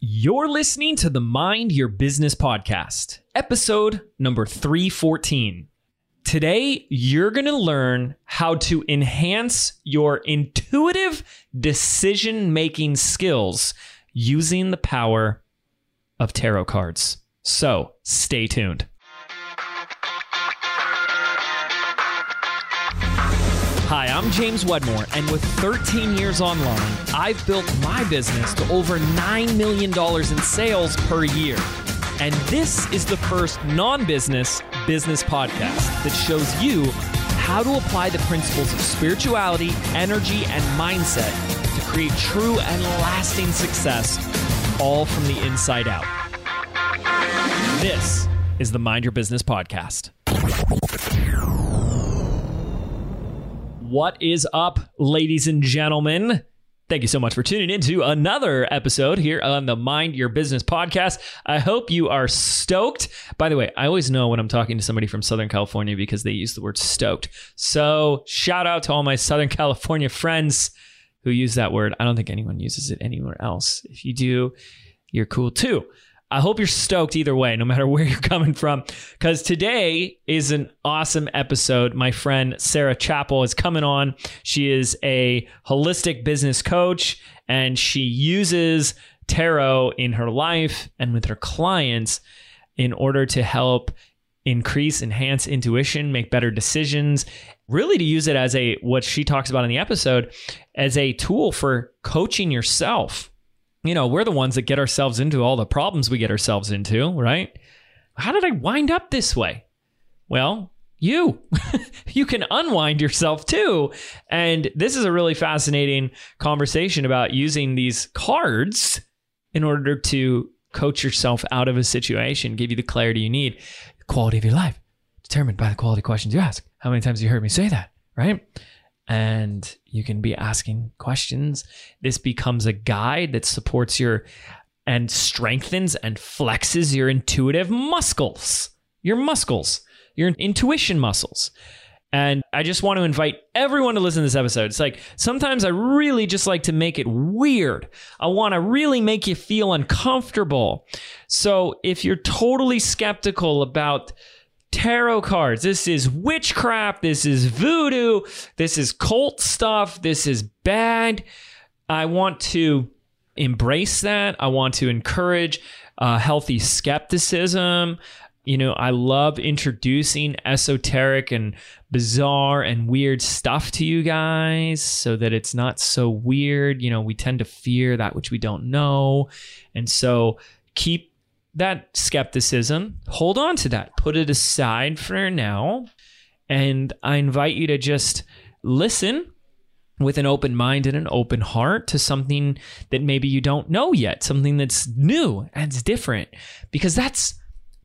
You're listening to the Mind Your Business podcast, episode number 314. Today, you're going to learn how to enhance your intuitive decision making skills using the power of tarot cards. So, stay tuned. Hi, I'm James Wedmore, and with 13 years online, I've built my business to over $9 million in sales per year. And this is the first non business business podcast that shows you how to apply the principles of spirituality, energy, and mindset to create true and lasting success, all from the inside out. This is the Mind Your Business podcast. What is up, ladies and gentlemen? Thank you so much for tuning in to another episode here on the Mind Your Business podcast. I hope you are stoked. By the way, I always know when I'm talking to somebody from Southern California because they use the word stoked. So, shout out to all my Southern California friends who use that word. I don't think anyone uses it anywhere else. If you do, you're cool too. I hope you're stoked either way, no matter where you're coming from, because today is an awesome episode. My friend Sarah Chappell is coming on. She is a holistic business coach and she uses tarot in her life and with her clients in order to help increase, enhance intuition, make better decisions, really to use it as a, what she talks about in the episode, as a tool for coaching yourself you know, we're the ones that get ourselves into all the problems we get ourselves into, right? How did I wind up this way? Well, you. you can unwind yourself too. And this is a really fascinating conversation about using these cards in order to coach yourself out of a situation, give you the clarity you need. Quality of your life determined by the quality questions you ask. How many times have you heard me say that, right? And you can be asking questions. This becomes a guide that supports your and strengthens and flexes your intuitive muscles, your muscles, your intuition muscles. And I just want to invite everyone to listen to this episode. It's like sometimes I really just like to make it weird. I want to really make you feel uncomfortable. So if you're totally skeptical about tarot cards. This is witchcraft. This is voodoo. This is cult stuff. This is bad. I want to embrace that. I want to encourage uh, healthy skepticism. You know, I love introducing esoteric and bizarre and weird stuff to you guys so that it's not so weird. You know, we tend to fear that which we don't know. And so keep that skepticism, hold on to that, put it aside for now. And I invite you to just listen with an open mind and an open heart to something that maybe you don't know yet, something that's new and it's different, because that's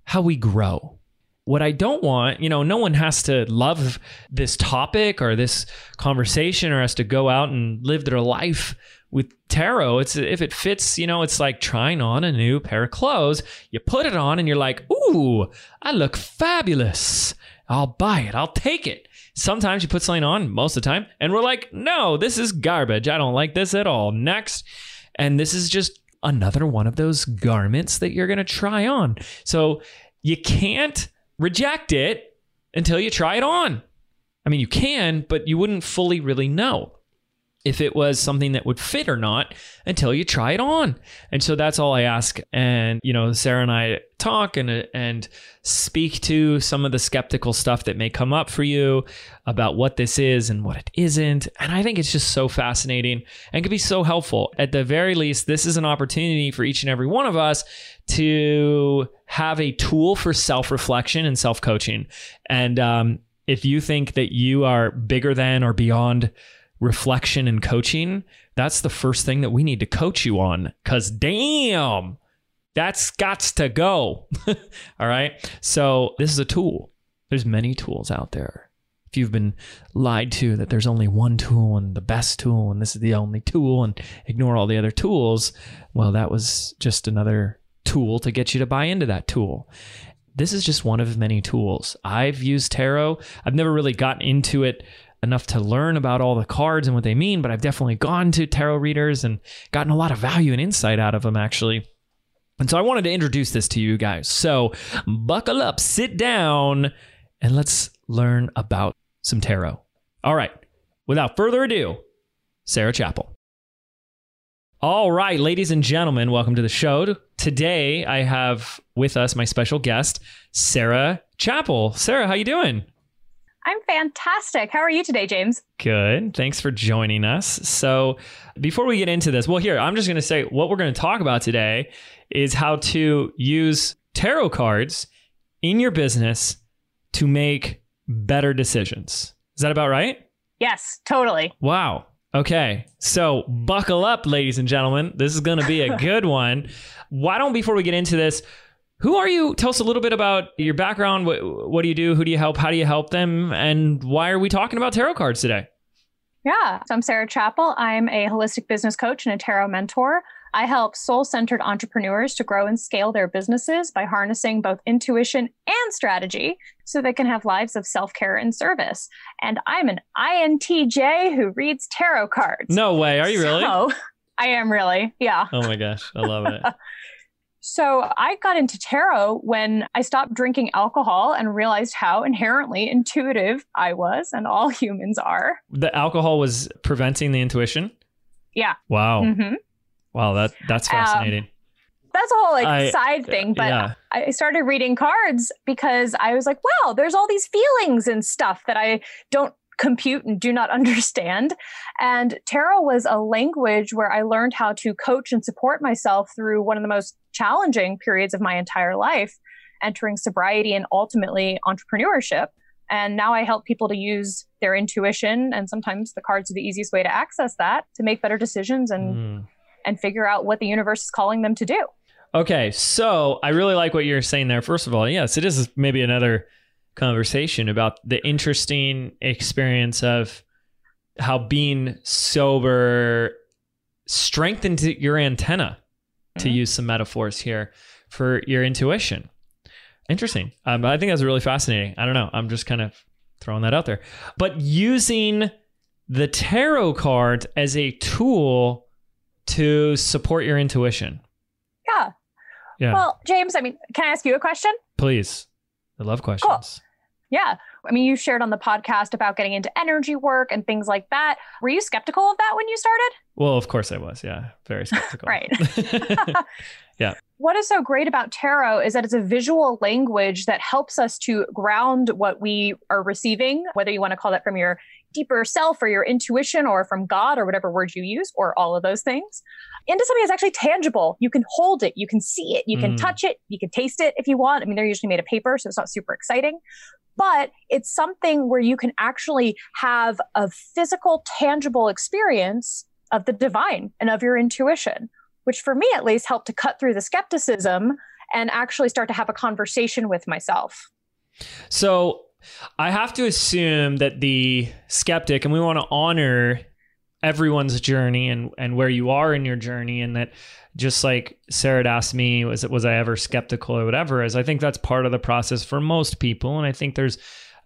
how we grow. What I don't want, you know, no one has to love this topic or this conversation or has to go out and live their life with tarot it's if it fits you know it's like trying on a new pair of clothes. You put it on and you're like ooh i look fabulous. I'll buy it. I'll take it. Sometimes you put something on most of the time and we're like no this is garbage. I don't like this at all. Next and this is just another one of those garments that you're going to try on. So you can't reject it until you try it on. I mean you can but you wouldn't fully really know if it was something that would fit or not until you try it on. And so that's all I ask. And you know, Sarah and I talk and and speak to some of the skeptical stuff that may come up for you about what this is and what it isn't. And I think it's just so fascinating and can be so helpful. At the very least, this is an opportunity for each and every one of us to have a tool for self-reflection and self-coaching. And um, if you think that you are bigger than or beyond reflection and coaching, that's the first thing that we need to coach you on. Cause damn, that's got to go. All right. So this is a tool. There's many tools out there. If you've been lied to that there's only one tool and the best tool and this is the only tool and ignore all the other tools, well, that was just another tool to get you to buy into that tool this is just one of many tools. I've used tarot. I've never really gotten into it enough to learn about all the cards and what they mean, but I've definitely gone to tarot readers and gotten a lot of value and insight out of them actually. And so I wanted to introduce this to you guys. So buckle up, sit down, and let's learn about some tarot. All right, without further ado, Sarah Chappell. All right, ladies and gentlemen, welcome to the show. Today I have with us my special guest, Sarah Chappell. Sarah, how you doing? I'm fantastic. How are you today, James? Good. Thanks for joining us. So, before we get into this, well, here, I'm just going to say what we're going to talk about today is how to use tarot cards in your business to make better decisions. Is that about right? Yes, totally. Wow. Okay. So, buckle up, ladies and gentlemen. This is going to be a good one. Why don't, before we get into this, who are you? Tell us a little bit about your background. What, what do you do? Who do you help? How do you help them? And why are we talking about tarot cards today? Yeah. So I'm Sarah Chappell. I'm a holistic business coach and a tarot mentor. I help soul centered entrepreneurs to grow and scale their businesses by harnessing both intuition and strategy so they can have lives of self care and service. And I'm an INTJ who reads tarot cards. No way. Are you really? So, I am really. Yeah. Oh my gosh. I love it. So I got into tarot when I stopped drinking alcohol and realized how inherently intuitive I was and all humans are. The alcohol was preventing the intuition? Yeah. Wow. Mm-hmm. Wow, that that's Um, fascinating. That's a whole like I- side thing, but yeah. I started reading cards because I was like, wow, there's all these feelings and stuff that I don't compute and do not understand. And tarot was a language where I learned how to coach and support myself through one of the most challenging periods of my entire life, entering sobriety and ultimately entrepreneurship. And now I help people to use their intuition, and sometimes the cards are the easiest way to access that to make better decisions and Mm. and figure out what the universe is calling them to do. Okay, so I really like what you're saying there. First of all, yes, it is maybe another conversation about the interesting experience of how being sober strengthened your antenna, to Mhm. use some metaphors here, for your intuition. Interesting. Um, I think that's really fascinating. I don't know. I'm just kind of throwing that out there. But using the tarot card as a tool to support your intuition. Yeah. Yeah. Well, James, I mean, can I ask you a question? Please. I love questions. Yeah. I mean, you shared on the podcast about getting into energy work and things like that. Were you skeptical of that when you started? Well, of course I was. Yeah. Very skeptical. Right. Yeah. What is so great about tarot is that it's a visual language that helps us to ground what we are receiving, whether you want to call that from your deeper self or your intuition or from God or whatever word you use, or all of those things, into something that's actually tangible. You can hold it, you can see it, you can Mm. touch it, you can taste it if you want. I mean, they're usually made of paper, so it's not super exciting. But it's something where you can actually have a physical, tangible experience of the divine and of your intuition which for me at least helped to cut through the skepticism and actually start to have a conversation with myself. So I have to assume that the skeptic, and we want to honor everyone's journey and, and where you are in your journey, and that just like Sarah had asked me, was was I ever skeptical or whatever? As I think that's part of the process for most people, and I think there's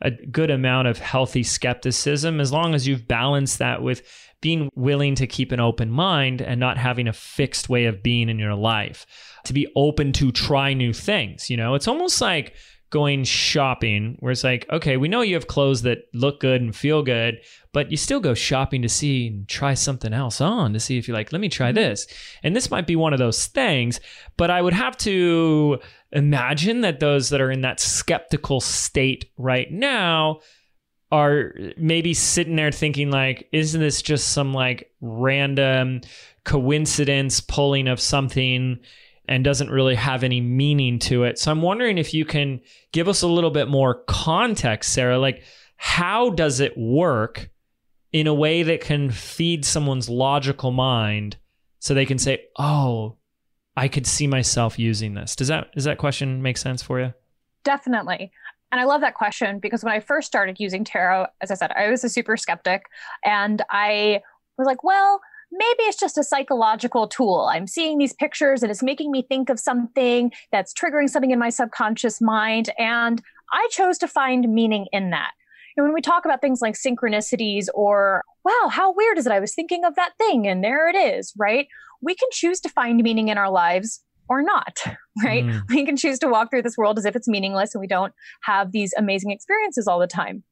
a good amount of healthy skepticism as long as you've balanced that with being willing to keep an open mind and not having a fixed way of being in your life to be open to try new things you know it's almost like going shopping where it's like okay we know you have clothes that look good and feel good but you still go shopping to see and try something else on to see if you're like let me try mm-hmm. this. And this might be one of those things but i would have to imagine that those that are in that skeptical state right now are maybe sitting there thinking like isn't this just some like random coincidence pulling of something and doesn't really have any meaning to it. So i'm wondering if you can give us a little bit more context sarah. Like how does it work in a way that can feed someone's logical mind so they can say oh i could see myself using this does that does that question make sense for you? Definitely. And I love that question because when I first started using tarot, as I said, I was a super skeptic and I was like, well, maybe it's just a psychological tool. I'm seeing these pictures and it's making me think of something that's triggering something in my subconscious mind. And I chose to find meaning in that. And when we talk about things like synchronicities or, wow, how weird is it? I was thinking of that thing and there it is, right? We can choose to find meaning in our lives or not, right? Mm. We can choose to walk through this world as if it's meaningless and we don't have these amazing experiences all the time.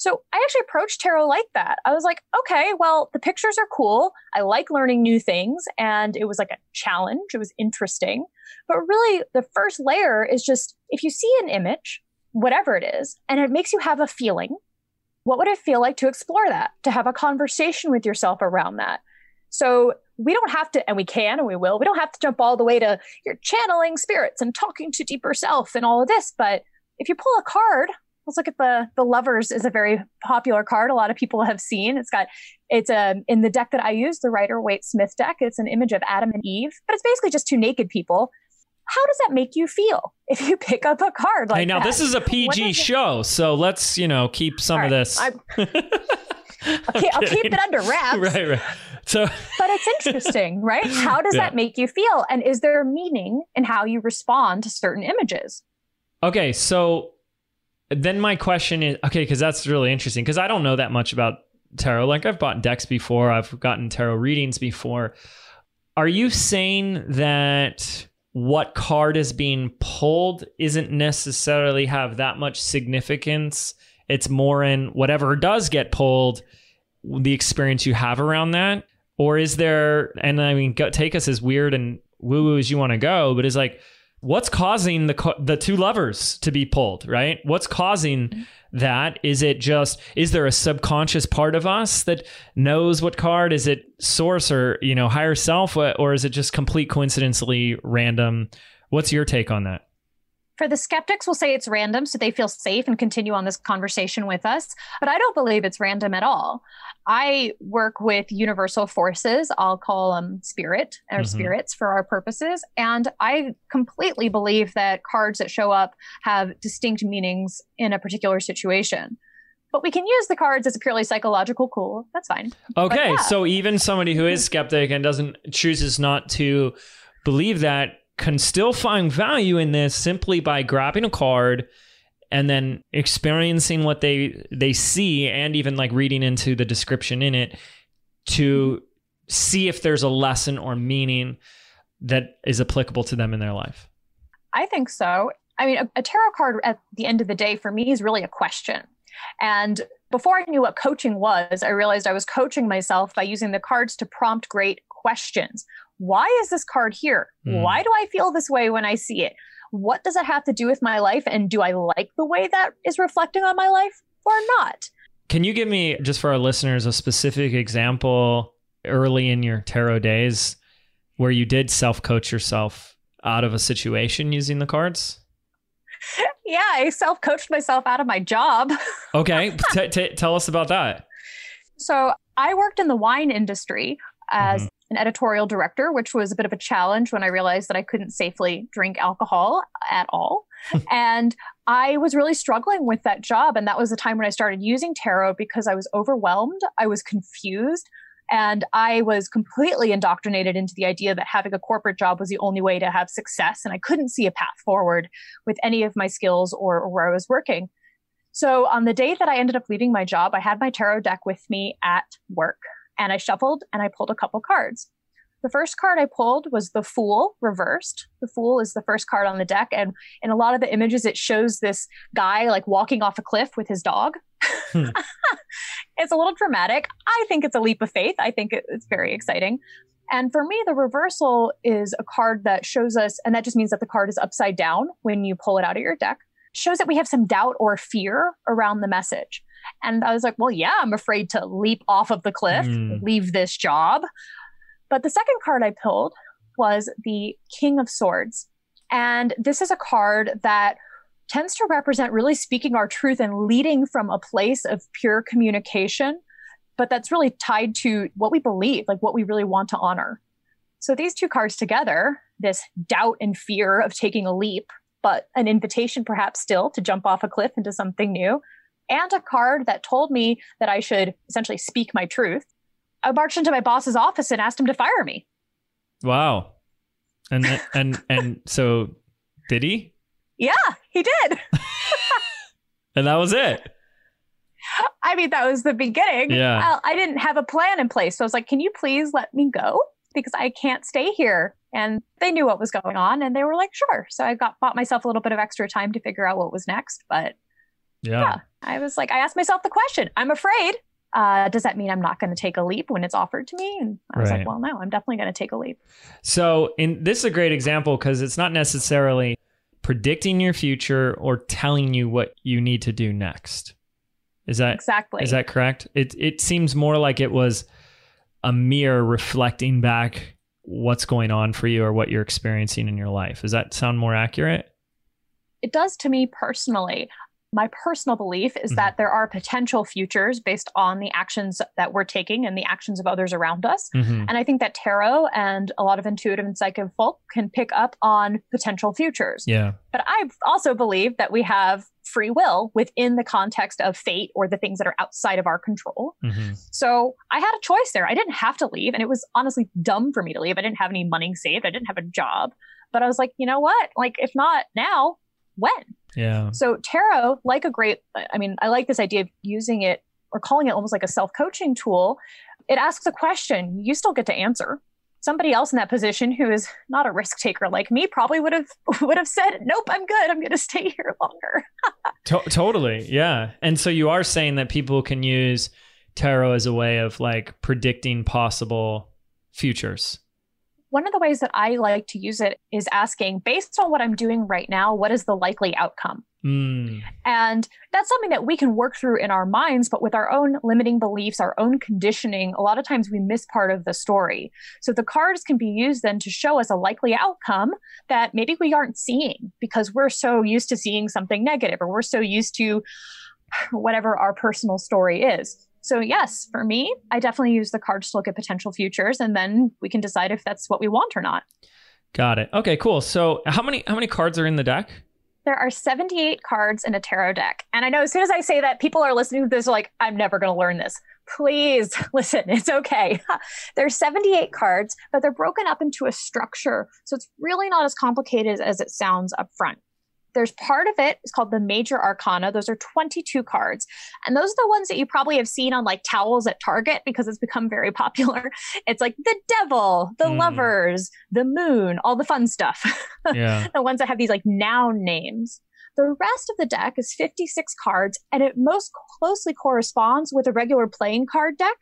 So I actually approached tarot like that. I was like, okay, well, the pictures are cool. I like learning new things. And it was like a challenge. It was interesting. But really, the first layer is just if you see an image, whatever it is, and it makes you have a feeling, what would it feel like to explore that, to have a conversation with yourself around that? So we don't have to, and we can and we will, we don't have to jump all the way to you're channeling spirits and talking to deeper self and all of this. But if you pull a card, let's look at the the lovers is a very popular card a lot of people have seen it's got it's a um, in the deck that i use the rider waite smith deck it's an image of adam and eve but it's basically just two naked people how does that make you feel if you pick up a card like hey, now that? this is a PG show, so let's you know keep some All of this. Okay, I'll keep it under wraps. right, right. So But it's interesting, right? How does Yeah. that make you feel? And is there meaning in how you respond to certain images? Okay, so then my question is okay, because that's really interesting because I don't know that much about tarot. Like I've bought decks before, I've gotten tarot readings before. Are you saying that what card is being pulled isn't necessarily have that much significance? It's more in whatever does get pulled, the experience you have around that, or is there? And I mean, take us as weird and woo woo as you want to go, but it's like what's causing the the two lovers to be pulled right? What's causing mm-hmm. that? Is it just is there a subconscious part of us that knows what card? Is it source or you know higher self? Or is it just complete coincidentally random? What's your take on that? For the skeptics, we'll say it's random so they feel safe and continue on this conversation with us. But I don't believe it's random at all. I work with universal forces. I'll call them spirit or Mhm. spirits for our purposes. And I completely believe that cards that show up have distinct meanings in a particular situation. But we can use the cards as a purely psychological tool. That's fine. okay yeah. so even somebody who is skeptic and doesn't chooses not to believe that can still find value in this simply by grabbing a card and then experiencing what they they see and even like reading into the description in it to see if there's a lesson or meaning that is applicable to them in their life. I think so. I mean, a, a tarot card at the end of the day for me is really a question. And before I knew what coaching was, I realized I was coaching myself by using the cards to prompt great questions. Why is this card here? Hmm. Why do I feel this way when I see it? What does it have to do with my life? And do I like the way that is reflecting on my life or not? Can you give me just for our listeners a specific example early in your tarot days where you did self-coach yourself out of a situation using the cards? Yeah, I self coached myself out of my job. Okay, t- t- tell us about that. So I worked in the wine industry as mm-hmm. An editorial director, which was a bit of a challenge when I realized that I couldn't safely drink alcohol at all. and I was really struggling with that job. And that was the time when I started using tarot because I was overwhelmed, I was confused. And I was completely indoctrinated into the idea that having a corporate job was the only way to have success. And I couldn't see a path forward with any of my skills or, or where I was working. So on the day that I ended up leaving my job, I had my tarot deck with me at work and I shuffled and I pulled a couple cards. The first card I pulled was the Fool reversed. The Fool is the first card on the deck. And in a lot of the images, it shows this guy like walking off a cliff with his dog. Hmm. it's a little dramatic. I think it's a leap of faith. I think it's very exciting. And for me, the reversal is a card that shows us, and that just means that the card is upside down when you pull it out of your deck, shows that we have some doubt or fear around the message. And I was like, well, yeah, I'm afraid to leap off of the cliff, Mm. leave this job. But the second card I pulled was the King of Swords. And this is a card that tends to represent really speaking our truth and leading from a place of pure communication, but that's really tied to what we believe, like what we really want to honor. So these two cards together, this doubt and fear of taking a leap, but an invitation perhaps still to jump off a cliff into something new, and a card that told me that I should essentially speak my truth. I marched into my boss's office and asked him to fire me. Wow. And th- and and so did he? Yeah, he did. And that was it. I mean, that was the beginning. Yeah. I, I didn't have a plan in place. So I was like, can you please let me go? because I can't stay here. And they knew what was going on and they were like, sure. So I got bought myself a little bit of extra time to figure out what was next. But yeah, yeah I was like, I asked myself the question, I'm afraid. Uh, does that mean I'm not going to take a leap when it's offered to me? And I was Right. like, well, no, I'm definitely going to take a leap. So, in this is a great example because it's not necessarily predicting your future or telling you what you need to do next. Is that Exactly. is that correct? It it seems more like it was a mirror reflecting back what's going on for you or what you're experiencing in your life. Does that sound more accurate? it does to me personally. My personal belief is Mhm. that there are potential futures based on the actions that we're taking and the actions of others around us. Mhm. And I think that tarot and a lot of intuitive and psychic folk can pick up on potential futures. Yeah. But I also believe that we have free will within the context of fate or the things that are outside of our control. Mhm. So I had a choice there. I didn't have to leave. And it was honestly dumb for me to leave. I didn't have any money saved. I didn't have a job. But I was like, you know what? Like, if not now, when? Yeah. So tarot, like a great, I mean, I like this idea of using it or calling it almost like a self-coaching tool. It asks a question. You still get to answer. Somebody else in that position who is not a risk taker like me probably would have would have said, "Nope, I'm good. I'm going to stay here longer." To- totally. Yeah. And so you are saying that people can use tarot as a way of like predicting possible futures. One of the ways that I like to use it is asking, based on what I'm doing right now, what is the likely outcome? Mm. And that's something that we can work through in our minds, but with our own limiting beliefs, our own conditioning, a lot of times we miss part of the story. So the cards can be used then to show us a likely outcome that maybe we aren't seeing because we're so used to seeing something negative or we're so used to whatever our personal story is. So, yes, for me, I definitely use the cards to look at potential futures and then we can decide if that's what we want or not. Got it. Okay, cool. So how many how many cards are in the deck? There are 78 cards in a tarot deck. And I know as soon as I say that, people are listening to this are like, I'm never going to learn this. Please listen, it's okay. There's 78 cards, but they're broken up into a structure. So it's really not as complicated as it sounds up front. There's part of it, is called the major arcana. Those are 22 cards. And those are the ones that you probably have seen on like towels at Target because it's become very popular. It's like the devil, the Mm. lovers, the moon, all the fun stuff Yeah. the ones that have these like noun names. The rest of the deck is 56 cards, and it most closely corresponds with a regular playing card deck.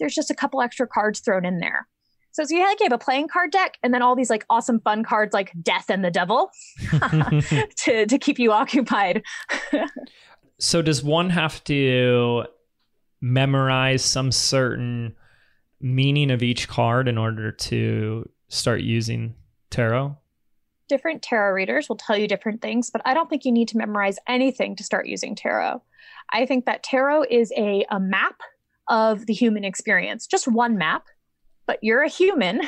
There's just a couple extra cards thrown in there. So, so you like you have a playing card deck, and then all these like awesome fun cards like Death and the Devil to to keep you occupied. so does one have to memorize some certain meaning of each card in order to start using tarot? different tarot readers will tell you different things, but I don't think you need to memorize anything to start using tarot. I think that tarot is a, a map of the human experience, just one map, but you're a human,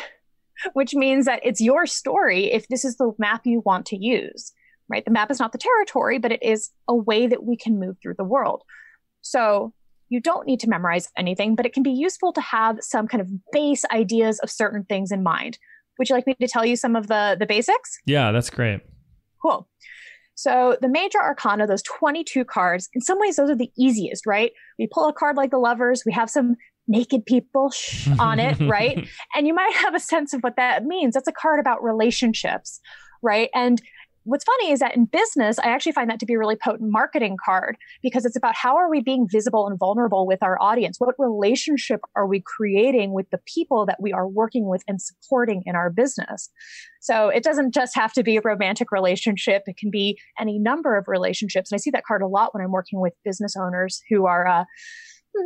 which means that it's your story if this is the map you want to use, right? The map is not the territory, but it is a way that we can move through the world. So you don't need to memorize anything, but it can be useful to have some kind of base ideas of certain things in mind. Would you like me to tell you some of the the basics? Yeah, that's great. Cool. So the major arcana, those 22 cards, in some ways those are the easiest, right? We pull a card like the lovers, we have some naked people shh, on it, right? And you might have a sense of what that means. That's a card about relationships, right? And what's funny is that in business, I actually find that to be a really potent marketing card because it's about how are we being visible and vulnerable with our audience? What relationship are we creating with the people that we are working with and supporting in our business? So it doesn't just have to be a romantic relationship. It can be any number of relationships. And I see that card a lot when I'm working with business owners who are, uh,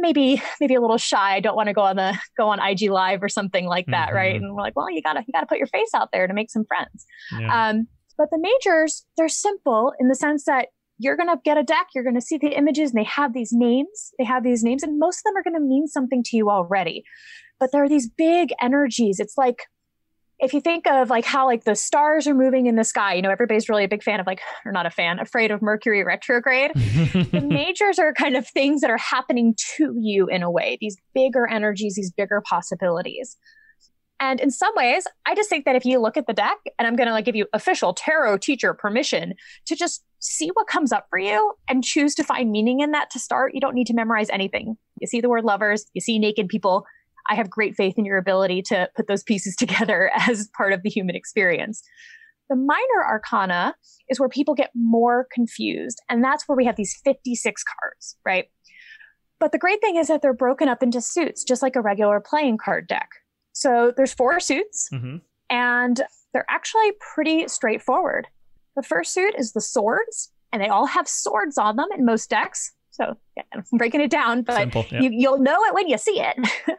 maybe maybe a little shy. I don't want to go on the go on IG live or something like that, Mhm. right? And we're like, well, you gotta you gotta put your face out there to make some friends. Yeah. Um, but the majors, they're simple in the sense that you're going to get a deck, you're going to see the images, and they have these names. They have these names, and most of them are going to mean something to you already. But there are these big energies. It's like if you think of like how like the stars are moving in the sky, you know, everybody's really a big fan of like, or not a fan, afraid of Mercury retrograde. the majors are kind of things that are happening to you in a way, these bigger energies, these bigger possibilities. And in some ways, I just think that if you look at the deck, and I'm going to like give you official tarot teacher permission to just see what comes up for you and choose to find meaning in that to start. You don't need to memorize anything. You see the word lovers, you see naked people. I have great faith in your ability to put those pieces together as part of the human experience. The minor arcana is where people get more confused. And that's where we have these 56 cards, right? But the great thing is that they're broken up into suits, just like a regular playing card deck. So there's four suits, mm-hmm. and they're actually pretty straightforward. The first suit is the swords, and they all have swords on them in most decks. So yeah, I'm breaking it down, but Simple, yeah. you, you'll know it when you see it.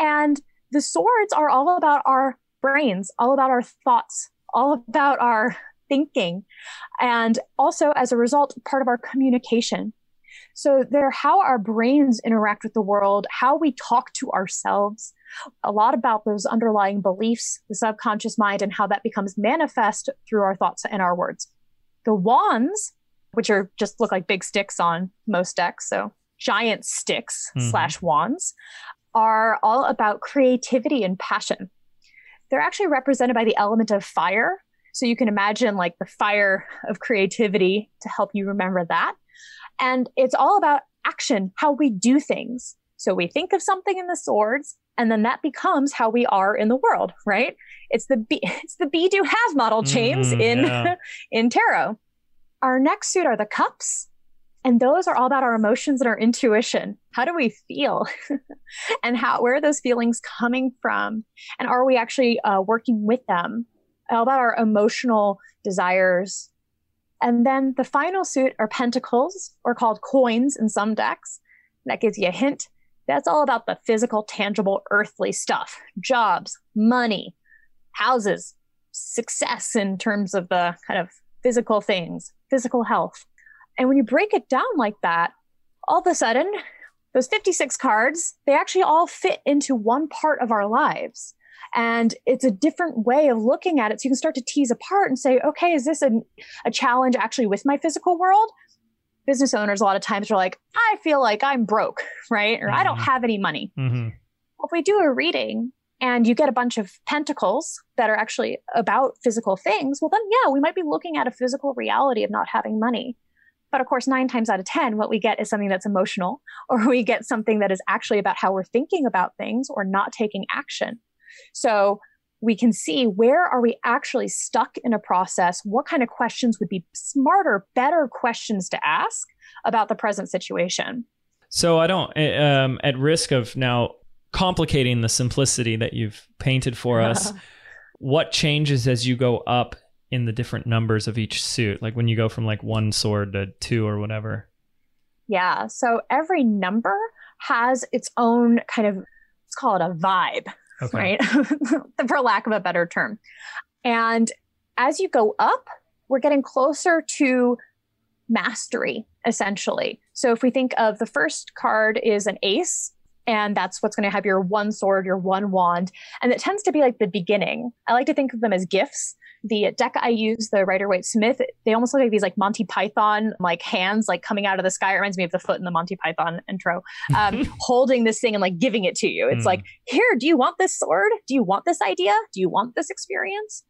and the swords are all about our brains, all about our thoughts, all about our thinking, and also as a result, part of our communication. So they're how our brains interact with the world, how we talk to ourselves, a lot about those underlying beliefs, the subconscious mind, and how that becomes manifest through our thoughts and our words. The wands, which are just look like big sticks on most decks, so giant sticks mm-hmm. slash wands, are all about creativity and passion. They're actually represented by the element of fire. So you can imagine like the fire of creativity to help you remember that. And it's all about action, how we do things. So we think of something in the swords and then that becomes how we are in the world, right? It's the be, it's the be do have model James mm, in yeah. in tarot. Our next suit are the cups, and those are all about our emotions and our intuition. How do we feel, and how where are those feelings coming from, and are we actually uh, working with them? All about our emotional desires. And then the final suit are pentacles, or called coins in some decks. That gives you a hint that's all about the physical, tangible, earthly stuff jobs, money, houses, success in terms of the kind of physical things, physical health. And when you break it down like that, all of a sudden, those 56 cards, they actually all fit into one part of our lives. And it's a different way of looking at it. So you can start to tease apart and say, okay, is this a, a challenge actually with my physical world? business owners a lot of times are like, I feel like I'm broke, right? Or mm-hmm. I don't mm-hmm. have any money. Mm-hmm. Well, if we do a reading and you get a bunch of pentacles that are actually about physical things, well, then yeah, we might be looking at a physical reality of not having money. But of course, nine times out of 10, what we get is something that's emotional, or we get something that is actually about how we're thinking about things or not taking action. So we can see where are we actually stuck in a process what kind of questions would be smarter better questions to ask about the present situation so i don't eh, um, at risk of now complicating the simplicity that you've painted for us what changes as you go up in the different numbers of each suit like when you go from like one sword to two or whatever yeah so every number has its own kind of let's call it a vibe okay. right? For lack of a better term. And as you go up, we're getting closer to mastery, essentially. So if we think of the first card is an ace, and that's what's going to have your one sword, your one wand. And it tends to be like the beginning. I like to think of them as gifts the deck I use, the Rider Waite Smith, they almost look like these like Monty Python like hands like coming out of the sky. It reminds me of the foot in the Monty Python intro, um, holding this thing and like giving it to you. It's mm. like, here, do you want this sword? Do you want this idea? Do you want this experience?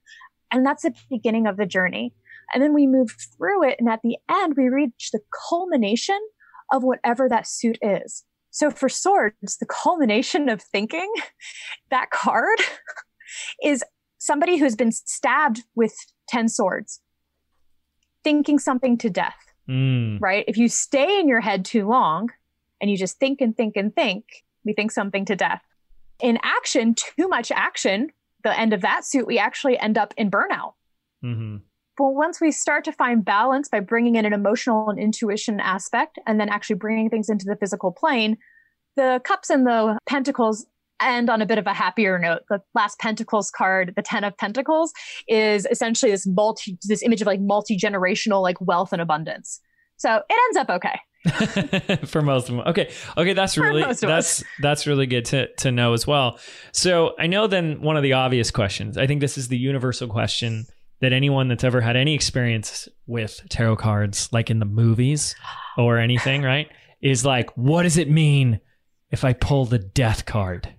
And that's the beginning of the journey. And then we move through it. And at the end, we reach the culmination of whatever that suit is. So for swords, the culmination of thinking, that card is somebody who's been stabbed with 10 swords, thinking something to death, mm. right? If you stay in your head too long and you just think and think and think, we think something to death. In action, too much action, the end of that suit, we actually end up in burnout. Mm-hmm. But once we start to find balance by bringing in an emotional and intuition aspect and then actually bringing things into the physical plane, the cups and the pentacles end on a bit of a happier note. The last Pentacles card, the Ten of Pentacles, is essentially this multi this image of like multi generational like wealth and abundance. So it ends up okay. for most of them. Okay. Okay, that's really that's that's really good to to know as well. So I know then one of the obvious questions. I think this is the universal question that anyone that's ever had any experience with tarot cards, like in the movies or anything, right? Is like, what does it mean if I pull the death card?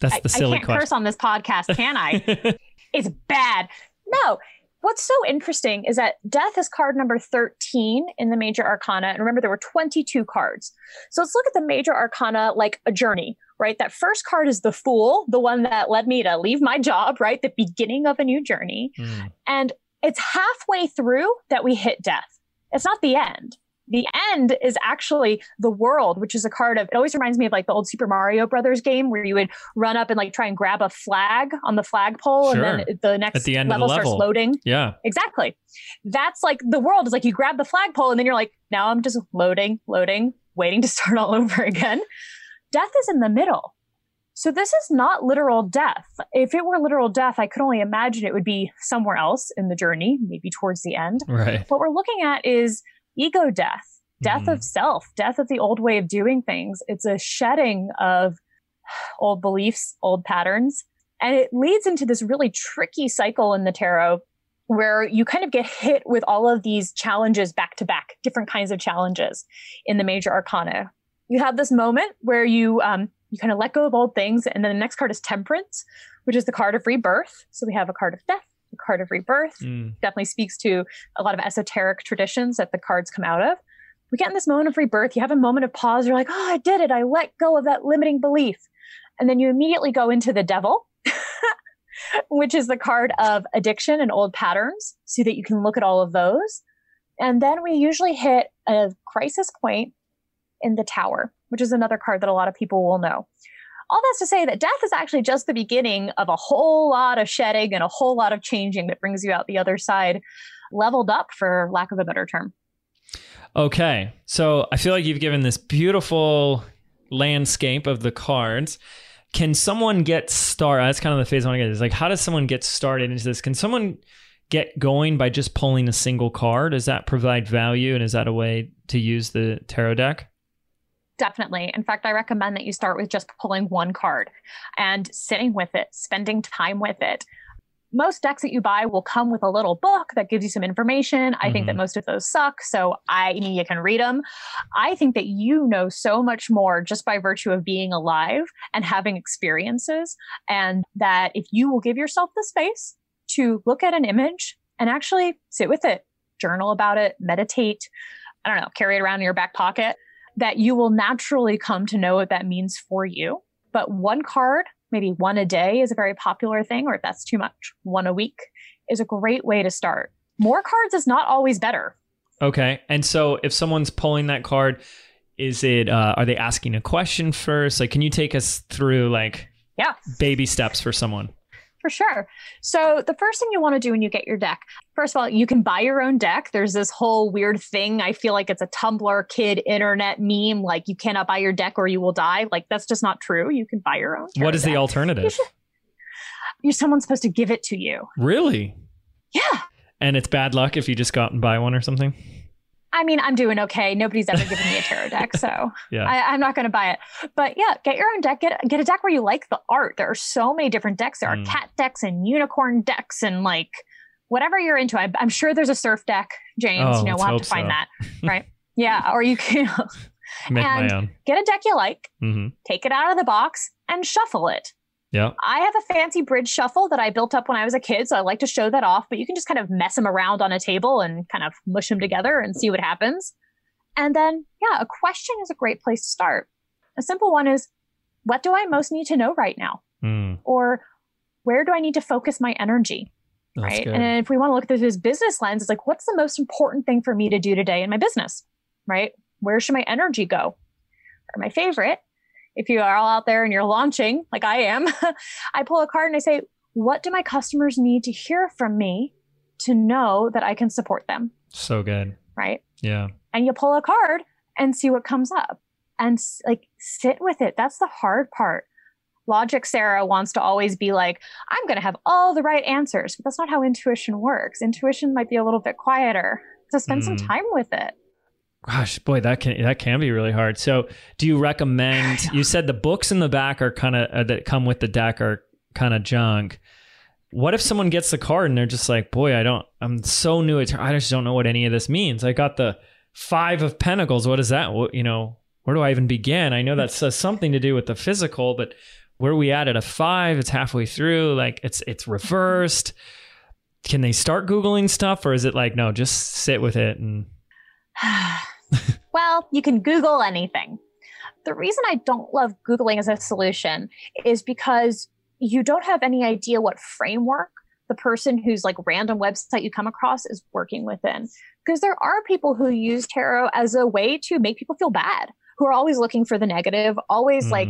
That's the silly I can't question. curse on this podcast, can I? it's bad. No, what's so interesting is that death is card number 13 in the major arcana. And remember, there were 22 cards. So let's look at the major arcana like a journey, right? That first card is the fool, the one that led me to leave my job, right? The beginning of a new journey. Mm. And it's halfway through that we hit death. It's not the end the end is actually the world, which is a card of, it always reminds me of like the old Super Mario Brothers game where you would run up and like try and grab a flag on the flagpole sure. and then the next At the end level, the level starts loading. Yeah. Exactly. That's like the world is like you grab the flagpole and then you're like, now I'm just loading, loading, waiting to start all over again. Death is in the middle. So this is not literal death. If it were literal death, I could only imagine it would be somewhere else in the journey, maybe towards the end. Right. What we're looking at is ego death, death mm. of self, death of the old way of doing things. It's a shedding of old beliefs, old patterns. And it leads into this really tricky cycle in the tarot where you kind of get hit with all of these challenges back to back, different kinds of challenges in the major arcana. You have this moment where you um, you kind of let go of old things, and then the next card is Temperance, which is the card of rebirth. So we have a card of death, the card of rebirth mm. definitely speaks to a lot of esoteric traditions that the cards come out of. We get in this moment of rebirth. You have a moment of pause. You're like, oh, I did it. I let go of that limiting belief. And then you immediately go into the devil, which is the card of addiction and old patterns, so that you can look at all of those. And then we usually hit a crisis point in the tower, which is another card that a lot of people will know all that's to say that death is actually just the beginning of a whole lot of shedding and a whole lot of changing that brings you out the other side leveled up for lack of a better term. Okay so i feel like you've given this beautiful landscape of the cards. Can someone get started that's kind of the phase i want to get is like how does someone get started into this? Can someone get going by just pulling a single card? Does that provide value and is that a way to use the tarot deck Definitely. In fact, I recommend that you start with just pulling one card and sitting with it, spending time with it. Most decks that you buy will come with a little book that gives you some information. I mm-hmm. think that mm-hmm. most of those suck, so I mean you can read them. I think that you know so much more just by virtue of being alive and having experiences, and that if you will give yourself the space to look at an image and actually sit with it, journal about it, meditate, I don't know, carry it around in your back pocket that you will naturally come to know what that means for you. But one card, maybe one a day is a very popular thing, or if that's too much, one a week is a great way to start. More cards is not always better. Okay. And so if someone's pulling that card, is it uh, are they asking a question first? Like can you take us through like yeah, baby steps for someone? For sure. So, the first thing you want to do when you get your deck, first of all, you can buy your own deck. There's this whole weird thing. I feel like it's a Tumblr kid internet meme like you cannot buy your deck or you will die. Like, that's just not true. You can buy your own. What is deck. the alternative? You're someone's supposed to give it to you. Really? Yeah. And it's bad luck if you just go out and buy one or something? I mean, I'm doing okay. Nobody's ever given me a tarot deck, so yeah. I, am not going to buy it. But yeah, get your own deck. Get get a deck where you like the art. There are so many different decks. There are mm. cat decks and unicorn decks and like whatever you're into. I, am sure there's a surf deck, James. Oh, you know, we'll have to find so. that, right? yeah, or you can Make and get a deck you like, mm-hmm. take it out of the box, and shuffle it. Yeah. I have a fancy bridge shuffle that I built up when I was a kid, so I like to show that off, but you can just kind of mess them around on a table and kind of mush them together and see what happens. And then, yeah, a question is a great place to start. A simple one is what do I most need to know right now? Mm. Or where do I need to focus my energy? That's right. Good. And if we want to look through this business lens, it's like, what's the most important thing for me to do today in my business? Right? Where should my energy go? Or my favorite, if you are all out there and you're launching like I am, I pull a card and I say, what do my customers need to hear from me to know that I can support them? So good. Right? Yeah. And you pull a card and see what comes up and like sit with it. That's the hard part. Logic Sarah wants to always be like, I'm going to have all the right answers, but that's not how intuition works. Intuition might be a little bit quieter. So spend mm. some time with it. Gosh, boy, that can that can be really hard. So, do you recommend? You said the books in the back are kind of uh, that come with the deck are kind of junk. What if someone gets the card and they're just like, "Boy, I don't. I'm so new. At, I just don't know what any of this means. I got the five of Pentacles. What is that? What, you know, where do I even begin? I know that says something to do with the physical, but where we at at a five? It's halfway through. Like it's it's reversed. can they start googling stuff or is it like no just sit with it and well you can google anything. The reason i don't love googling as a solution is because you don't have any idea what framework the person whose like random website you come across is working within. Because there are people who use tarot as a way to make people feel bad who are always looking for the negative always mm. like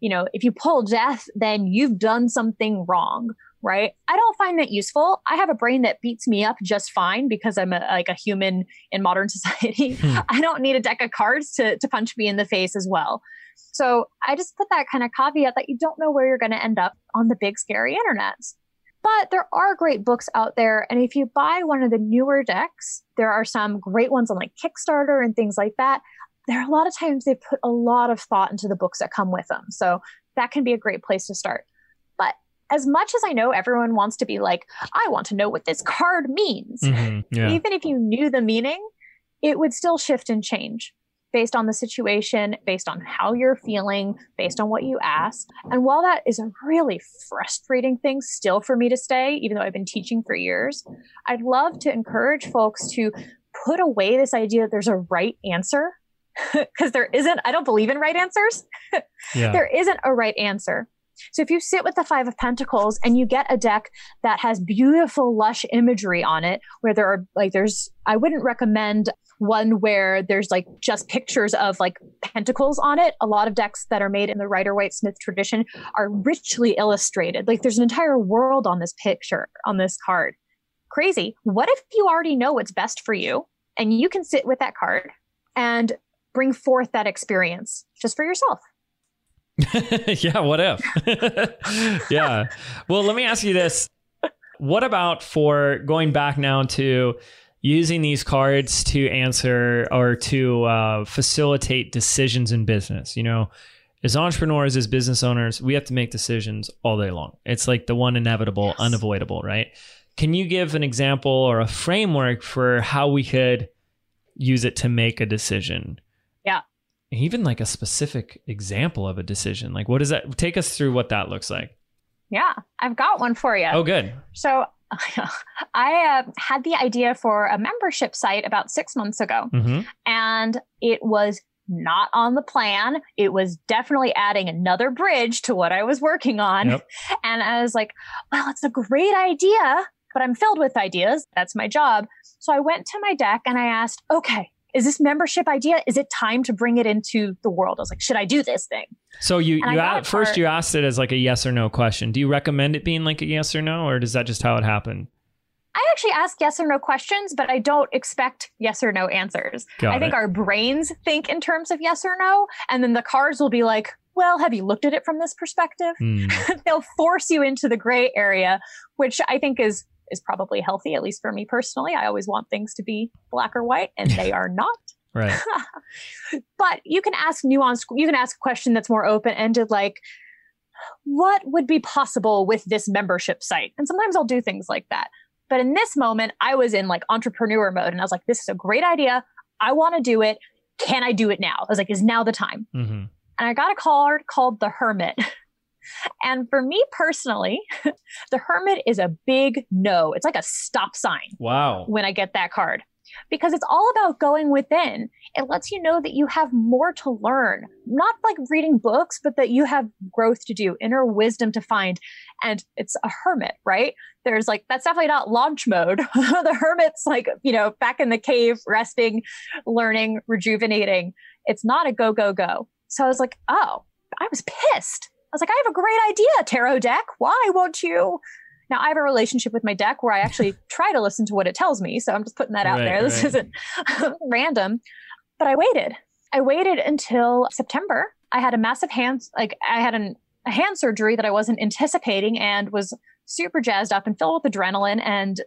you know if you pull death then you've done something wrong right i don't find that useful i have a brain that beats me up just fine because i'm a, like a human in modern society hmm. i don't need a deck of cards to, to punch me in the face as well so i just put that kind of caveat that you don't know where you're going to end up on the big scary internet but there are great books out there. And if you buy one of the newer decks, there are some great ones on like Kickstarter and things like that. There are a lot of times they put a lot of thought into the books that come with them. So that can be a great place to start. As much as I know everyone wants to be like, I want to know what this card means, mm-hmm, yeah. even if you knew the meaning, it would still shift and change based on the situation, based on how you're feeling, based on what you ask. And while that is a really frustrating thing still for me to stay, even though I've been teaching for years, I'd love to encourage folks to put away this idea that there's a right answer because there isn't. I don't believe in right answers. yeah. There isn't a right answer. So if you sit with the Five of Pentacles and you get a deck that has beautiful, lush imagery on it, where there are like, there's, I wouldn't recommend one where there's like just pictures of like pentacles on it. A lot of decks that are made in the Rider Waite Smith tradition are richly illustrated. Like there's an entire world on this picture, on this card. Crazy. What if you already know what's best for you and you can sit with that card and bring forth that experience just for yourself? yeah, what if? yeah. Well, let me ask you this. What about for going back now to using these cards to answer or to uh, facilitate decisions in business. You know, as entrepreneurs, as business owners, we have to make decisions all day long. It's like the one inevitable, yes. unavoidable, right? Can you give an example or a framework for how we could use it to make a decision? Even like a specific example of a decision. Like, what does that take us through what that looks like? Yeah, I've got one for you. Oh, good. So I uh, had the idea for a membership site about six months ago, mm-hmm. and it was not on the plan. It was definitely adding another bridge to what I was working on. Yep. And I was like, well, it's a great idea, but I'm filled with ideas. That's my job. So I went to my deck and I asked, okay, is this membership idea? Is it time to bring it into the world? I was like, should I do this thing? So you and you at first you asked it as like a yes or no question. Do you recommend it being like a yes or no, or does that just how it happened? I actually ask yes or no questions, but I don't expect yes or no answers. Got I think it. our brains think in terms of yes or no, and then the cards will be like, well, have you looked at it from this perspective? Mm. They'll force you into the gray area, which I think is is probably healthy, at least for me personally. I always want things to be black or white, and they are not. Right. but you can ask nuanced, you can ask a question that's more open ended, like, what would be possible with this membership site? And sometimes I'll do things like that. But in this moment, I was in like entrepreneur mode and I was like, this is a great idea. I want to do it. Can I do it now? I was like, is now the time? Mm-hmm. And I got a card called the Hermit. And for me personally, the hermit is a big no. It's like a stop sign. Wow. When I get that card. Because it's all about going within. It lets you know that you have more to learn, not like reading books, but that you have growth to do, inner wisdom to find. And it's a hermit, right? There's like, that's definitely not launch mode. the hermit's like, you know, back in the cave, resting, learning, rejuvenating. It's not a go, go, go. So I was like, oh, I was pissed was like, I have a great idea, tarot deck. Why won't you? Now I have a relationship with my deck where I actually try to listen to what it tells me. So I'm just putting that out right, there. This right. isn't random. But I waited. I waited until September. I had a massive hand, like I had an, a hand surgery that I wasn't anticipating and was super jazzed up and filled with adrenaline and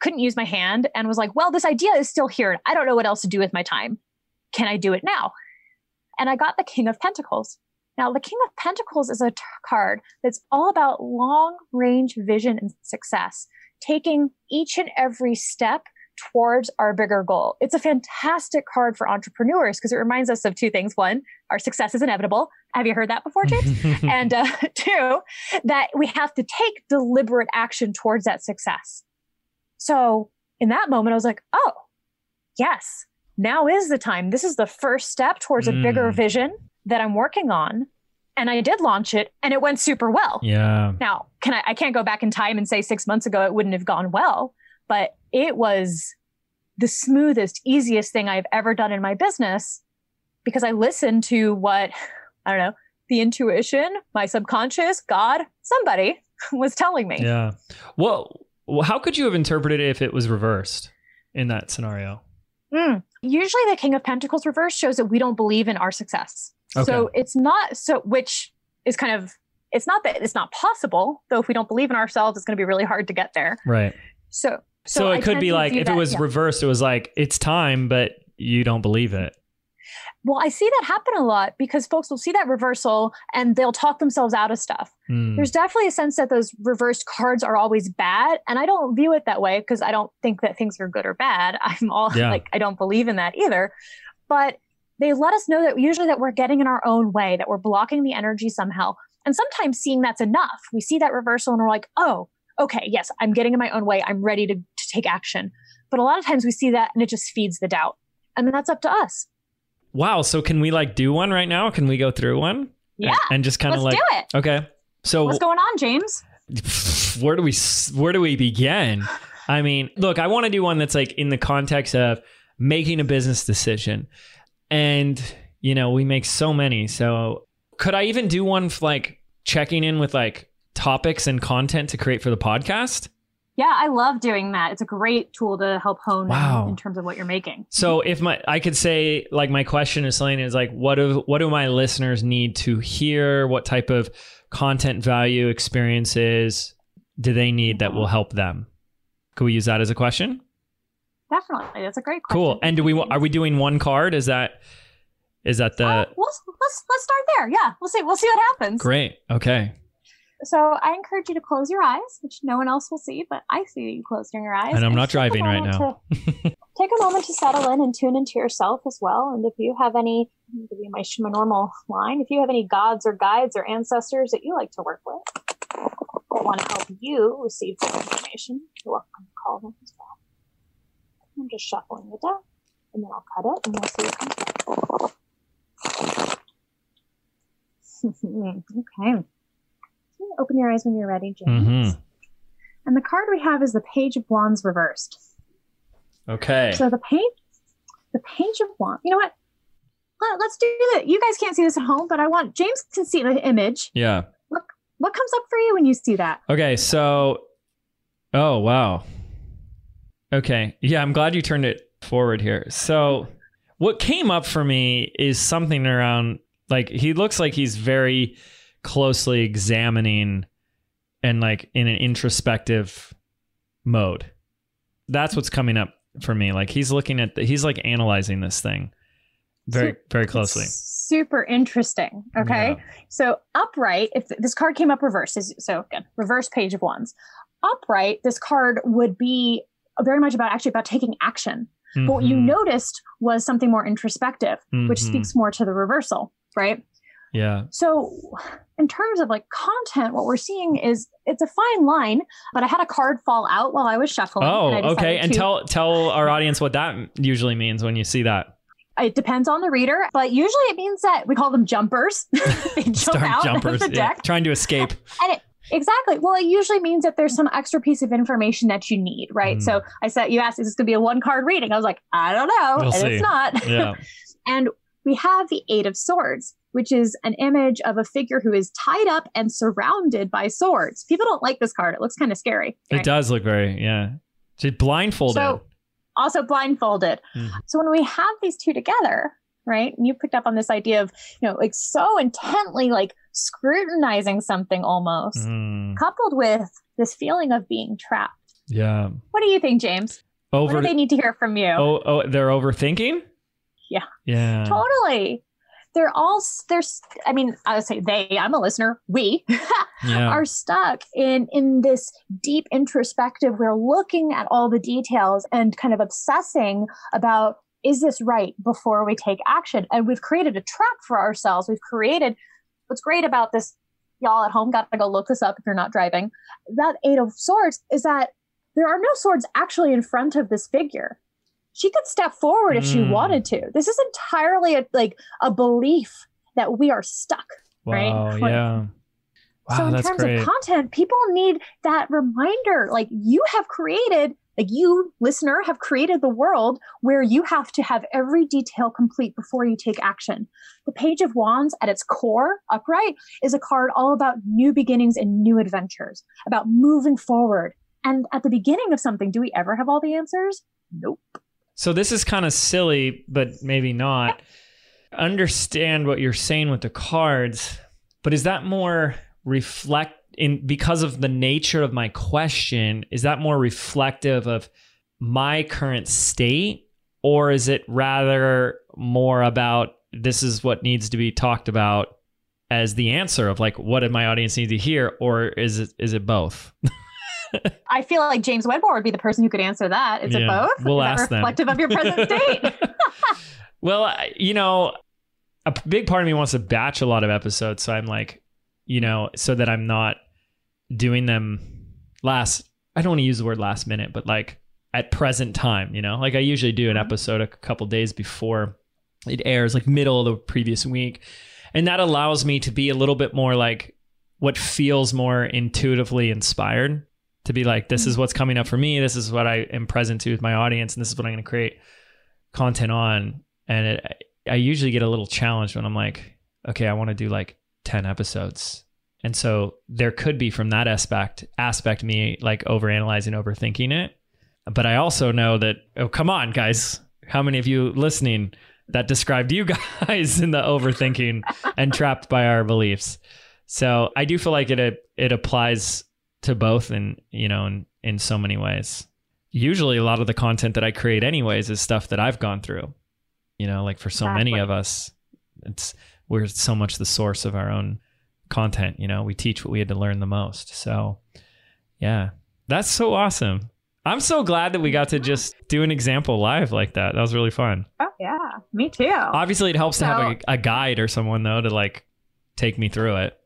couldn't use my hand and was like, well, this idea is still here. I don't know what else to do with my time. Can I do it now? And I got the King of Pentacles. Now, the King of Pentacles is a card that's all about long range vision and success, taking each and every step towards our bigger goal. It's a fantastic card for entrepreneurs because it reminds us of two things. One, our success is inevitable. Have you heard that before, James? and uh, two, that we have to take deliberate action towards that success. So in that moment, I was like, oh, yes, now is the time. This is the first step towards a bigger Mm. vision that I'm working on. And I did launch it and it went super well. Yeah. Now, can I, I can't go back in time and say six months ago it wouldn't have gone well, but it was the smoothest, easiest thing I've ever done in my business because I listened to what, I don't know, the intuition, my subconscious, God, somebody was telling me. Yeah. Well, how could you have interpreted it if it was reversed in that scenario? Mm. Usually the King of Pentacles reverse shows that we don't believe in our success. So it's not so which is kind of it's not that it's not possible, though if we don't believe in ourselves, it's gonna be really hard to get there. Right. So So, I it could be like if that- it was yeah. reversed, it was like it's time, but you don't believe it. well, I see that happen a lot because folks will see that reversal and they'll talk themselves out of stuff. Hmm. There's definitely a sense that those reversed cards are always bad. And I don't view it that way because I don't think that things are good or bad. I'm all Yeah. like, I don't believe in that either. But they let us know that usually that we're getting in our own way, that we're blocking the energy somehow. And sometimes seeing that's enough. We see that reversal and we're like, oh, okay, yes, I'm getting in my own way. I'm ready to, to take action. But a lot of times we see that and it just feeds the doubt. And then that's up to us. Wow. So can we like do one right now? Can we go through one? Yeah. And just kind of like do it. okay. So What's going on, James? where do we where do we begin? I mean, look, I want to do one that's like in the context of making a business decision. And you know, we make so many. So could I even do one like checking in with like topics and content to create for the podcast? Yeah, I love doing that. It's a great tool to help hone Wow. in, in terms of what you're making. So if my I could say like my question is Selena is like what do what do my listeners need to hear? What type of content value experiences do they need that will help them? Could we use that as a question? Definitely, that's a great question. Cool. And do we are we doing one card? Is that is that the Uh, we'll, let's let's start there. Yeah, we'll see. We'll see what happens. great? Okay. So I encourage you to close your eyes, which no one else will see, but I see you closing your eyes. And I'm not just take a driving right now. to- take a moment to settle in and tune into yourself as well. And if you have any, gonna give you my, my normal line. If you have any gods or guides or ancestors that you like to work with that want to help you receive this information, you're welcome to call them as well. I'm just shuffling it down, and then I'll cut it, and we'll see what comes up. okay. Open your eyes when you're ready, James. Mhm. And the card we have is the Page of Wands reversed. Okay. So the page, the Page of Wands. You know what? Let, us do that. You guys can't see this at home, but I want James to see the image. Yeah. Look, What comes up for you when you see that? Okay, so oh wow. Okay. Yeah, I'm glad you turned it forward here. So what came up for me is something around like he looks like he's very closely examining and like in an introspective mode. That's what's coming up for me. Like he's looking at the, he's like analyzing this thing very very closely. Super interesting. Okay. Yeah. So upright, if this card came up reverse, is so again, reverse page of wands. Upright, this card would be very much about actually about taking action. But what you Mhm. noticed was something more introspective, which Mhm. speaks more to the reversal, right? Yeah. So, in terms of like content, what we're seeing is it's a fine line. But I had a card fall out while I was shuffling. Oh, and okay. And to- tell tell our audience what that usually means when you see that. it depends on the reader, but usually it means that we call them jumpers. they jump out jumpers, of the yeah, trying to escape. Exactly. Well, it usually means that there's some extra piece of information that you need, right? Mm. So I said, you asked, is this going to be a one card reading? I was like, I don't know. We'll and see. it's not. Yeah. And we have the Eight of Swords, which is an image of a figure who is tied up and surrounded by swords. People don't like this card. It looks kind of scary. It does look very, yeah. Blindfolded. So, also blindfolded. Mhm. So when we have these two together, right? And you picked up on this idea of, you know, like so intently like scrutinizing something almost, Mm, coupled with this feeling of being trapped. yeah. What do you think, James? What Over. do they need to hear from you? oh, oh, they're overthinking. Yeah. Yeah. Totally. They're all there's I mean, I would say they, I'm a listener, we Yeah. are stuck in in this deep introspective. We're looking at all the details and kind of obsessing about is this right before we take action? And we've created a trap for ourselves. We've created what's great about this, y'all at home gotta go look this up if you're not driving. That eight of swords is that there are no swords actually in front of this figure. She could step forward if she Mm. wanted to. This is entirely a, like a belief that we are stuck. Right? Wow, Like- yeah. Wow, so in terms great. of content, people need that reminder. Like you have created, like you listener have created the world where you have to have every detail complete before you take action. The Page of Wands at its core, upright, is a card all about new beginnings and new adventures, about moving forward. And at the beginning of something, do we ever have all the answers? Nope. So this is kind of silly, but maybe not. Understand what you're saying with the cards, but is that more reflect in because of the nature of my question, is that more reflective of my current state or is it rather more about this is what needs to be talked about as the answer of like what did my audience need to hear or is it is it both? I feel like James Wedmore would be the person who could answer that. Is Yeah, it both? we'll is that ask them. reflective of your present state? Well, you know, a big part of me wants to batch a lot of episodes, so I'm like, you know, so that I'm not doing them last. I don't want to use the word last minute, but like at present time, you know, like I usually do an Mhm. episode a couple days before it airs, like middle of the previous week, and that allows me to be a little bit more like what feels more intuitively inspired. To be like, this is what's coming up for me. This is what I am present to with my audience, and this is what I'm going to create content on and it, I usually get a little challenged when I'm like, okay, I want to do like 10 episodes. And so there could be from that aspect aspect me like overanalyzing, overthinking it. But I also know that oh come on guys, how many of you listening that described you guys in the overthinking and trapped by our beliefs. So I do feel like it it applies to both in you know in in so many ways. Usually a lot of the content that I create anyways is stuff that I've gone through you know like for so many of us it's we're so much the source of our own content you know? We teach what we had to learn the most. So yeah. That's so awesome. I'm so glad that we got to just do an example live like that. That was really fun. Oh yeah, me too. obviously it helps to have a, a guide or someone though to like take me through it.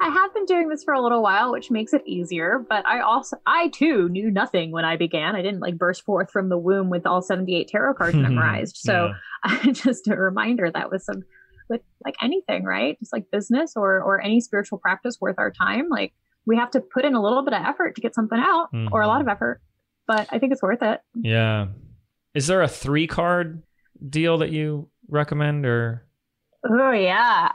I have been doing this for a little while, which makes it easier, but I also I too knew nothing when I began. I didn't like burst forth from the womb with all 78 tarot cards hmm. memorized. So just a reminder that was some with like anything, right? Just like business or or any spiritual practice worth our time, like we have to put in a little bit of effort to get something out or a lot of effort. But I think it's worth it. yeah is there a three card deal that you recommend or Oh yeah.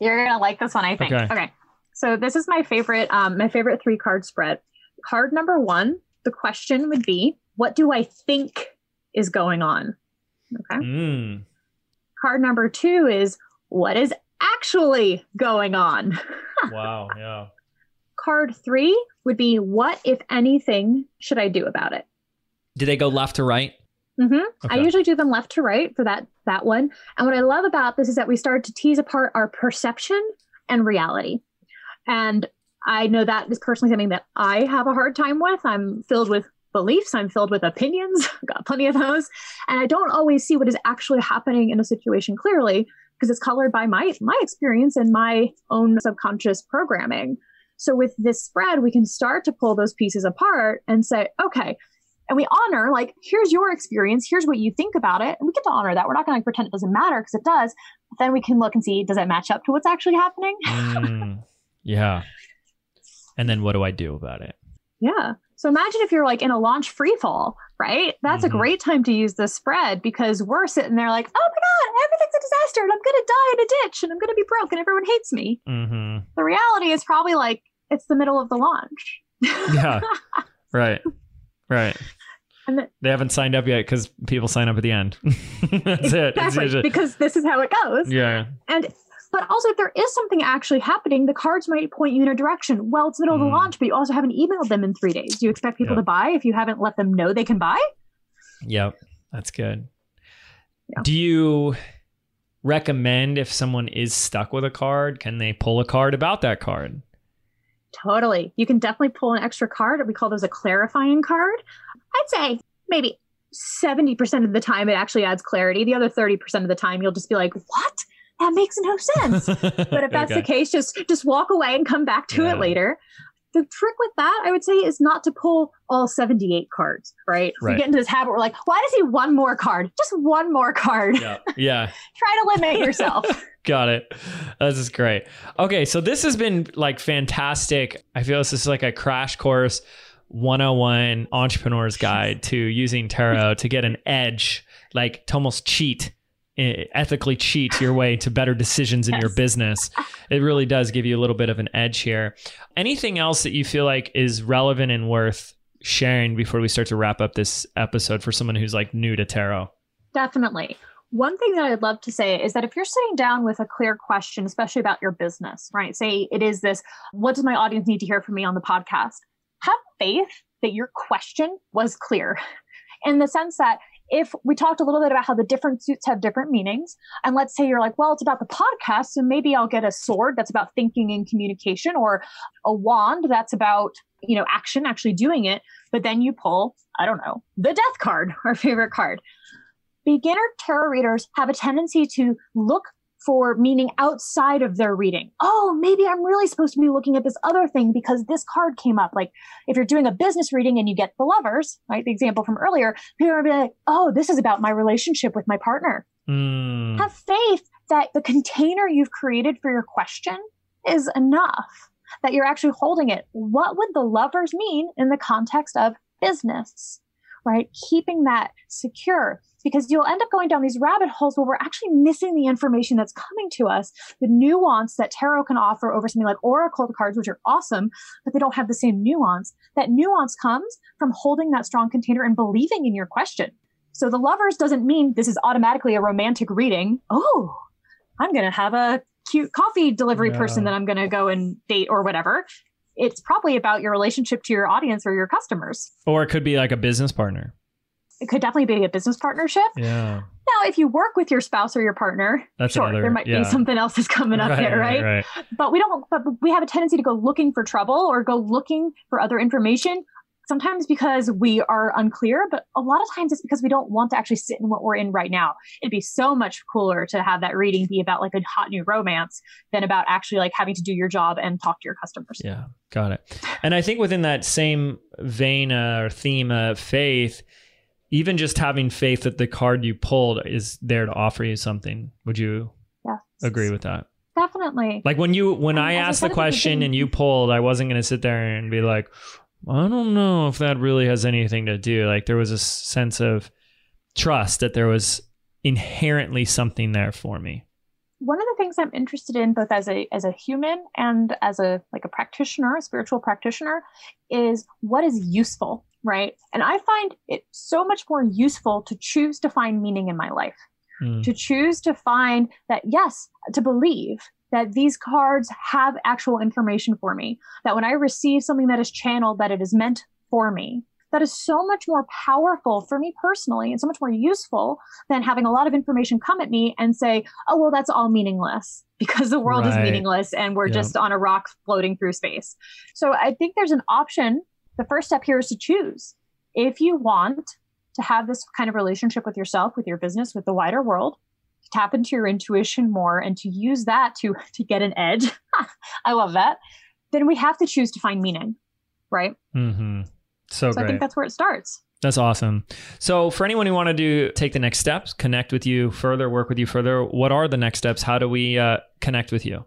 You're gonna like this one, I think. Okay. Okay. So this is my favorite, um, my favorite three card spread. Card number one, the question would be, what do I think is going on? Okay. mm, Card number two is what is actually going on? wow yeah Card three would be what, if anything, should I do about it? do they go left to right Mm-hmm. I usually do them left to right for that that one. And what I love about this is that we start to tease apart our perception and reality. And I know that is personally something that I have a hard time with. I'm filled with beliefs, I'm filled with opinions, got plenty of those, and I don't always see what is actually happening in a situation clearly because it's colored by my my experience and my own subconscious programming. So with this spread, we can start to pull those pieces apart and say, okay, and we honor like here's your experience here's what you think about it and we get to honor that we're not going to pretend it doesn't matter because it does but then we can look and see does it match up to what's actually happening Mm, yeah. And then what do I do about it? yeah so imagine if you're like in a launch free fall right that's Mhm. a great time to use this spread because we're sitting there like oh my god everything's a disaster and i'm going to die in a ditch and i'm going to be broke and everyone hates me hmm the reality is probably like it's the middle of the launch Yeah. Right. Right. And the- they haven't signed up yet because people sign up at the end. That's it. Exactly usually- because this is how it goes yeah. And but also if there is something actually happening, the cards might point you in a direction. Well, it's the middle of Mm. the launch, but you also haven't emailed them in three days. Do you expect people Yeah. to buy if you haven't let them know they can buy? Yep. That's good. Yeah. Do you recommend if someone is stuck with a card, can they pull a card about that card? Totally. You can definitely pull an extra card. We call those a clarifying card. I'd say maybe 70% of the time it actually adds clarity. The other 30% of the time you'll just be like, what? That makes no sense. But if that's the case, just just walk away and come back to Yeah. it later. the trick with that, I would say, is not to pull all 78 cards, right? Right. We get into this habit, we're like, why does he one more card? Just one more card. Yeah. Yeah. Try to limit yourself. Got it. This is great. Okay, so this has been like fantastic. I feel this is like a crash course 101 entrepreneur's guide to using tarot to get an edge, like to almost cheat, ethically cheat your way to better decisions in your business. It really does give you a little bit of an edge here. Anything else that you feel like is relevant and worth sharing before we start to wrap up this episode for someone who's like new to tarot? Definitely. One thing that I'd love to say is that if you're sitting down with a clear question, especially about your business, right? Say it is this, what does my audience need to hear from me on the podcast? Have faith that your question was clear in the sense that if we talked a little bit about how the different suits have different meanings, and let's say you're like, well, it's about the podcast, so maybe I'll get a sword that's about thinking and communication, or a wand that's about, you know, action, actually doing it. But then you pull, I don't know, the death card, our favorite card beginner tarot readers have a tendency to look for meaning outside of their reading. Oh, maybe I'm really supposed to be looking at this other thing because this card came up. Like if you're doing a business reading and you get the lovers, right? The example from earlier, people are be like, oh, this is about my relationship with my partner. Mm, Have faith that the container you've created for your question is enough, that you're actually holding it. What would the lovers mean in the context of business? Right? Keeping that secure because you'll end up going down these rabbit holes where we're actually missing the information that's coming to us, the nuance that tarot can offer over something like oracle cards, which are awesome, but they don't have the same nuance. That nuance comes from holding that strong container and believing in your question. So the lovers doesn't mean this is automatically a romantic reading. Oh, I'm going to have a cute coffee delivery Yeah. person that I'm going to go and date or whatever. It's probably about your relationship to your audience or your customers. or it could be like a business partner. It could definitely be a business partnership. Yeah. Now, if you work with your spouse or your partner, That's sure, another- there might yeah. be something else that's coming up there, right? right. But we don't, but we have a tendency to go looking for trouble or go looking for other information. Sometimes because we are unclear, but a lot of times it's because we don't want to actually sit in what we're in right now. It'd be so much cooler to have that reading be about like a hot new romance than about actually like having to do your job and talk to your customers. Yeah, got it. And I think within that same vein uh, or theme of faith, even just having faith that the card you pulled is there to offer you something. Would you Yes. agree with that? Definitely. Like when you when Um, I as I asked the question and you pulled, I wasn't going to sit there and be like, I don't know if that really has anything to do. Like there was a sense of trust that there was inherently something there for me. one of the things I'm interested in, both as a as a human and as a like a practitioner, a spiritual practitioner, is what is useful, right? And I find it so much more useful to choose to find meaning in my life, Mm. to choose to find that yes, to believe that these cards have actual information for me, that when I receive something that is channeled, that it is meant for me. That is so much more powerful for me personally and so much more useful than having a lot of information come at me and say, oh, well, that's all meaningless because the world is meaningless and we're Yeah. just on a rock floating through space. So I think there's an option. The first step here is to choose. If you want to have this kind of relationship with yourself, with your business, with the wider world, tap into your intuition more and to use that to, to get an edge. I love that. Then we have to choose to find meaning, right? mm-hmm. So, so I think that's where it starts. That's awesome. So, for anyone who want to do take the next steps, connect with you further, work with you further, what are the next steps? How do we uh, connect with you?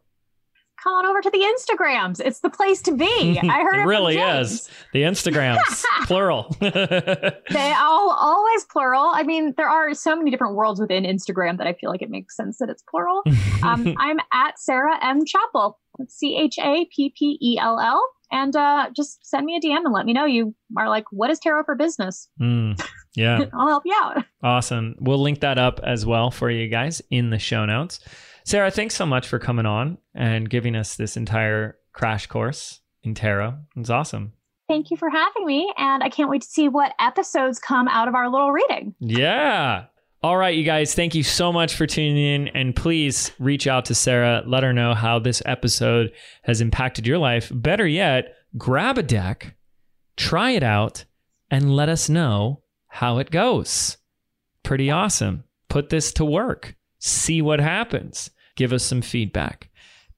Come on over to the Instagrams. It's the place to be. I heard It it, really is. The Instagrams, plural. They all always plural. I mean, there are so many different worlds within Instagram that I feel like it makes sense that it's plural. Um, I'm at Sarah M Chappell. C H A P P E L L. And uh, just send me a DM and let me know you are like, what is tarot for business? Mm, yeah. I'll help you out. Awesome. We'll link that up as well for you guys in the show notes. Sarah, thanks so much for coming on and giving us this entire crash course in tarot. It's awesome. Thank you for having me. And I can't wait to see what episodes come out of our little reading. Yeah. All right, you guys, thank you so much for tuning in. And please reach out to Sarah. Let her know how this episode has impacted your life. Better yet, grab a deck, try it out, and let us know how it goes. Pretty awesome. Put this to work, see what happens, give us some feedback.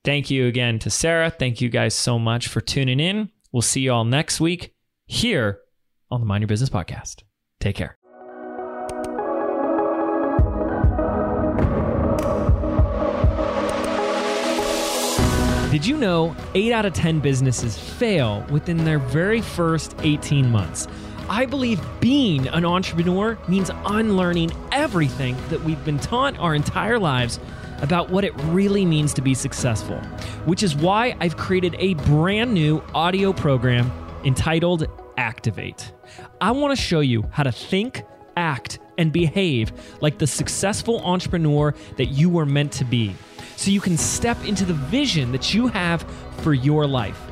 Thank you again to Sarah. Thank you guys so much for tuning in. We'll see you all next week here on the Mind Your Business podcast. Take care. Did you know 8 out of 10 businesses fail within their very first 18 months? I believe being an entrepreneur means unlearning everything that we've been taught our entire lives about what it really means to be successful, which is why I've created a brand new audio program entitled Activate. I want to show you how to think, act, and behave like the successful entrepreneur that you were meant to be so you can step into the vision that you have for your life